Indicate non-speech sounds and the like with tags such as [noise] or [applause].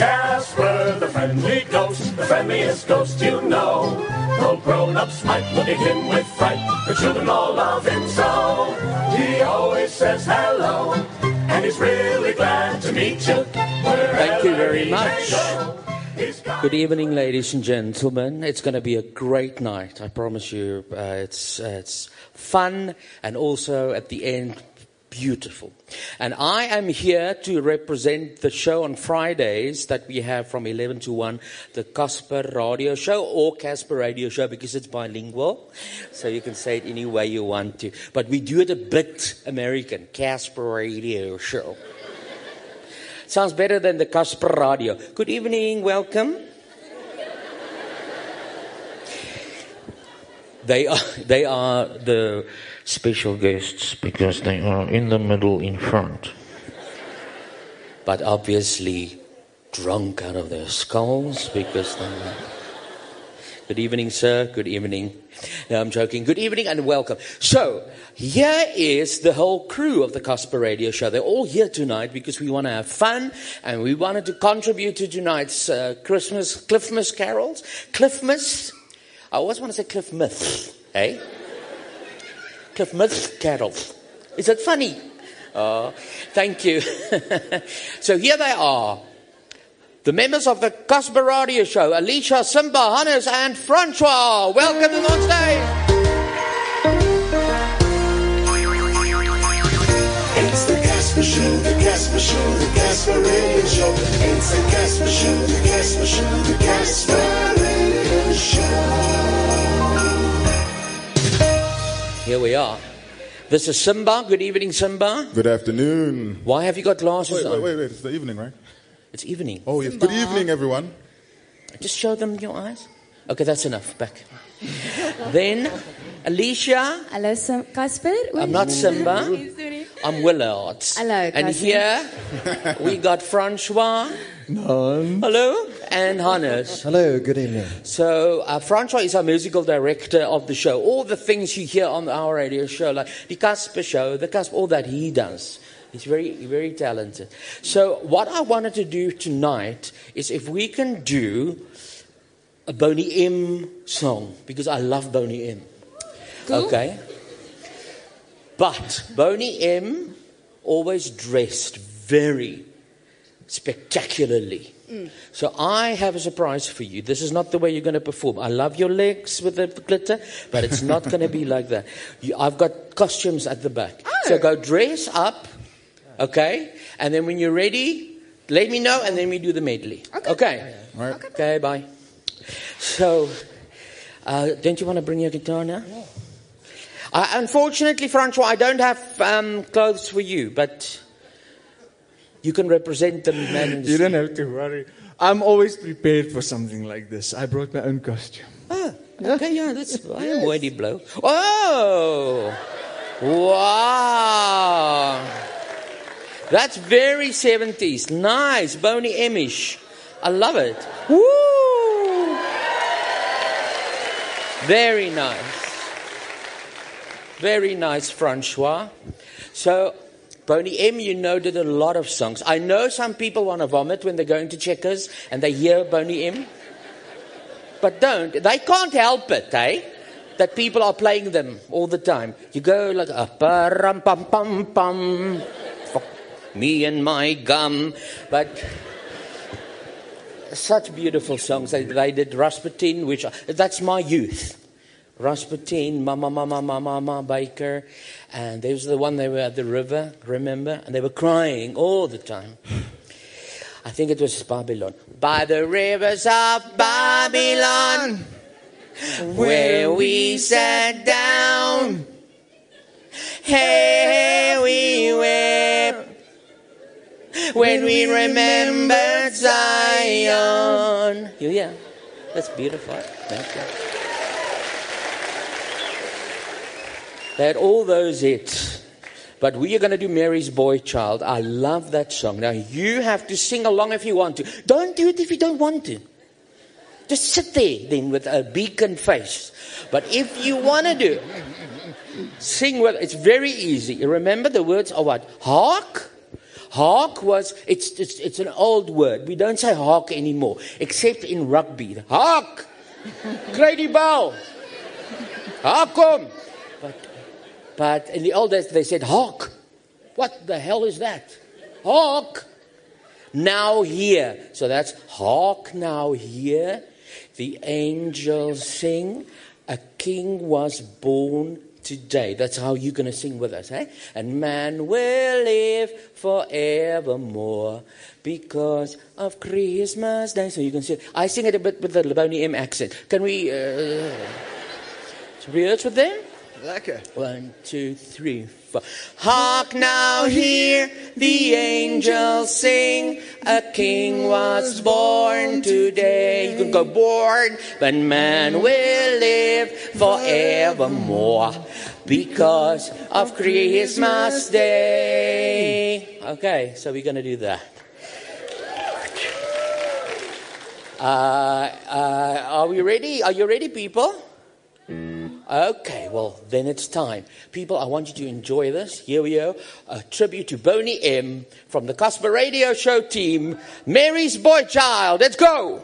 Casper, the friendly ghost, the friendliest ghost you know. Though grown-ups might look at him with fright, the children all love him so. He always says hello, and he's really glad to meet you. Thank you very much. may go. He's got Good evening, ladies and gentlemen. It's going to be a great night. I promise you. Uh, it's uh, it's fun and also at the end beautiful. And I am here to represent the show on Fridays that we have from 11 to 1, the Casper Radio Show or Casper Radio Show because it's bilingual. So you can say it any way you want to. But we do it a bit American, Casper Radio Show. Sounds better than the Casper Radio. Good evening, welcome. They are, [laughs] they are the special guests because they are in the middle in front. But obviously drunk out of their skulls because they are. [laughs] Good evening, sir. Good evening. No, I'm joking. Good evening and welcome. So, here is the whole crew of the Casper Radio Show. They're all here tonight because we want to have fun and we wanted to contribute to tonight's uh, Christmas, Cliffmas carols. Cliffmas. I always want to say Cliff Myth, eh? Cliff Myth carols. Is it funny? Oh, thank you. [laughs] so here they are. The members of the Casper Show, Alicia, Simba, Hannes, and Francois. Welcome them on stage. It's the Casper Show, the Casper Show, the Casper Radio Show. It's the Casper Show, the Casper Show, the Casper Here we are. This is Simba. Good evening, Simba. Good afternoon. Why have you got glasses Wait, on? wait, wait, wait. It's the evening, right? It's evening. Oh, yes. Good evening, everyone. Just show them your eyes. Okay, that's enough. Back. [laughs] then, Alicia. Hallo Sim- Casper. I'm not Simba. [laughs] I'm Willard. Hello, And here [laughs] we got Francois. Hello. And Hannes. Hello, good evening. So uh, Francois is our musical director of the show. All the things you hear on our radio show, like the Casper show, the Casper, all that he does. He's very, very talented. So what I wanted to do tonight is if we can do a Boney M song because I love Boney M. Okay. But Boney M always dressed very spectacularly. So I have a surprise for you. This is not the way you're going to perform. I love your legs with the glitter, but it's not going to be like that. You, I've got costumes at the back. So go dress up, okay? And then when you're ready, let me know, and then we do the medley. Okay. All right. Okay, bye. So, uh, don't you want to bring your guitar now? Uh, unfortunately, Francois, I don't have um, clothes for you, but you can represent the man the You don't have to worry. I'm always prepared for something like this. I brought my own costume. Ah, okay, yeah, that's. I am blow. Oh, wow, that's very seventies. Nice, Boney Emish. I love it. Woo! Very nice. Very nice, Francois. So, Boney M, you know, did a lot of songs. I know some people want to vomit when they go into checkers and they hear Boney M. But don't. They can't help it, eh? That people are playing them all the time. You go like, a ram pam pam pam. Me and my gum. But such beautiful songs. They, they did Rasputin, which, that's my youth. Rasputin, Mama, Mama, Mama, Mama Baker. And there was the one they were at the river, remember? And they were crying all the time. I think it was Babylon. By the rivers of Babylon, where we sat down, hey, we wept when we remembered Zion. You yeah, that's beautiful. Thank you. They had all those hits. But we are going to do Mary's Boy Child. I love that song. Now, you have to sing along if you want to. Don't do it if you don't want to. Just sit there then with a beacon face. But if you want to do sing with It's very easy. You remember the words are what? Hark, hark was, it's, it's, it's an old word. We don't say hark anymore, except in rugby. Hark! Grady bell! Hark kom! But, but in the old days they said hark. What the hell is that? Hark! Now hear. So that's hark now hear. The angels sing. A king was born today. That's how you're going to sing with us, eh? And man will live forevermore because of Christmas Day. So you can sing. I sing it a bit with the Leboni M accent. Can we uh, rehearse with them? Lekker. One, two, three, four. Hark now, hear the angels sing. A king was born today. You can go born, but man will live forevermore because of Christmas Day. Okay, so we're going to do that. Uh, uh, are we ready? Are you ready, people? Okay, well, then it's time. People, I want you to enjoy this. Here we go. A tribute to Boney M from the Casper Radio Show team, Mary's Boy Child. Let's go!